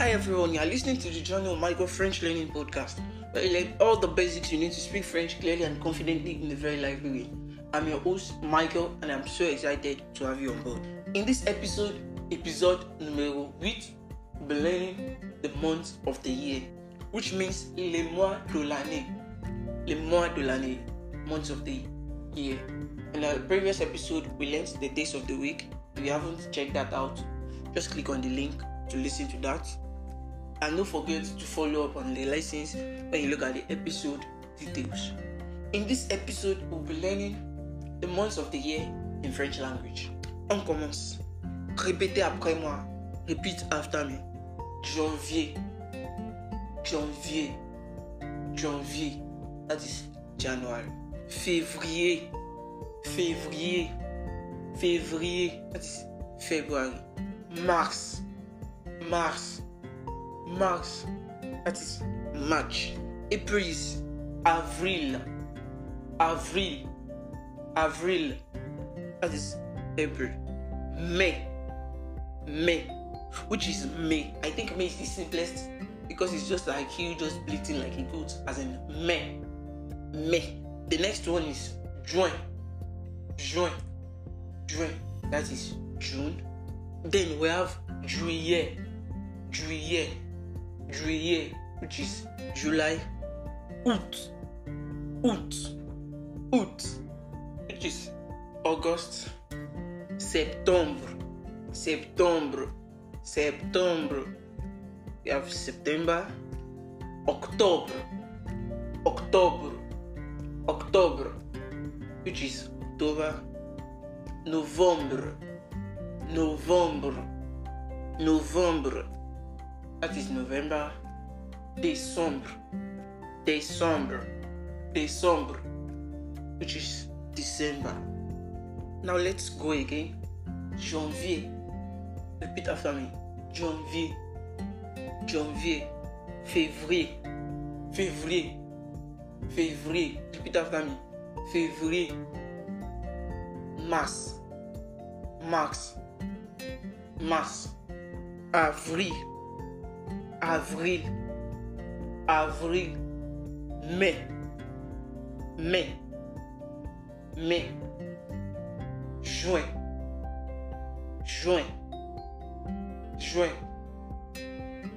Hi everyone, you are listening to the Journey of Michael French Learning Podcast, where you learn all the basics you need to speak French clearly and confidently in a very lively way. I'm your host, Michael, and I'm so excited to have you on board. In this episode, episode numero 8, we'll learning the months of the year, which means les mois de l'année. Les mois de l'année, months of the year. In our previous episode, we learned the days of the week. If you haven't checked that out, just click on the link to listen to that. And don't forget to follow up on the lessons when you look at the episode details. In this episode, we'll be learning the months of the year in French language. On commence. Répétez après moi. Repeat after me. Janvier. Janvier. Janvier. That is January. Février. Février. Février. That is February. Mars. Mars. Mars. That is March. April is Avril. Avril. Avril. That is April. May. May. Which is May. I think May is the simplest because it's just like you just bleating like a goat, as in May. May. The next one is Juin. Juin. Juin. That is June. Then we have Juillet. Juillet. Juillet, which is July. Août. Août. Août, which is August. Septembre. Septembre. Septembre. We have September. October. October. October, which is October. November. November. November. That is November. December. December. December. Which is December. Now let's go again. Janvier. Repeat after me. Janvier. Janvier. Février. Février. Février. Repeat after me. Février. Mars. Mars. Mars. Avril. Avril. Avril. Mai. Mai. Mai. Juin. Juin. Juin.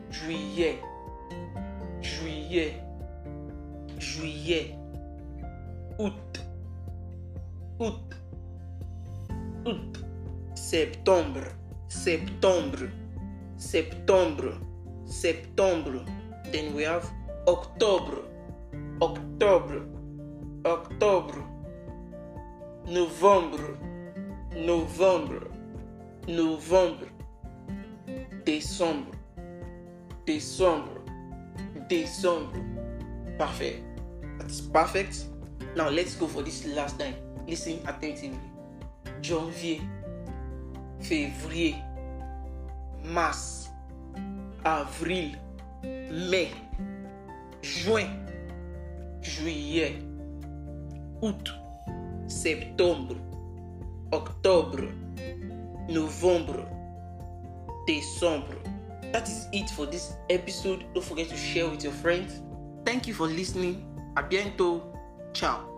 Juillet. Juillet. Juillet. Août. Août. Août. Septembre. Septembre. Septembre. Septembre. Then we have October. October. October. Novembre. Novembre. Novembre. Décembre. Décembre. Décembre. Perfect. That's perfect. Now let's go for this last time. Listen attentively. Janvier. Février. Mars. Avril. Mai. Juin. Juillet. Août. Septembre. Octobre. Novembre. December. That is it for this episode. Don't forget to share with your friends. Thank you for listening. A bientôt. Ciao.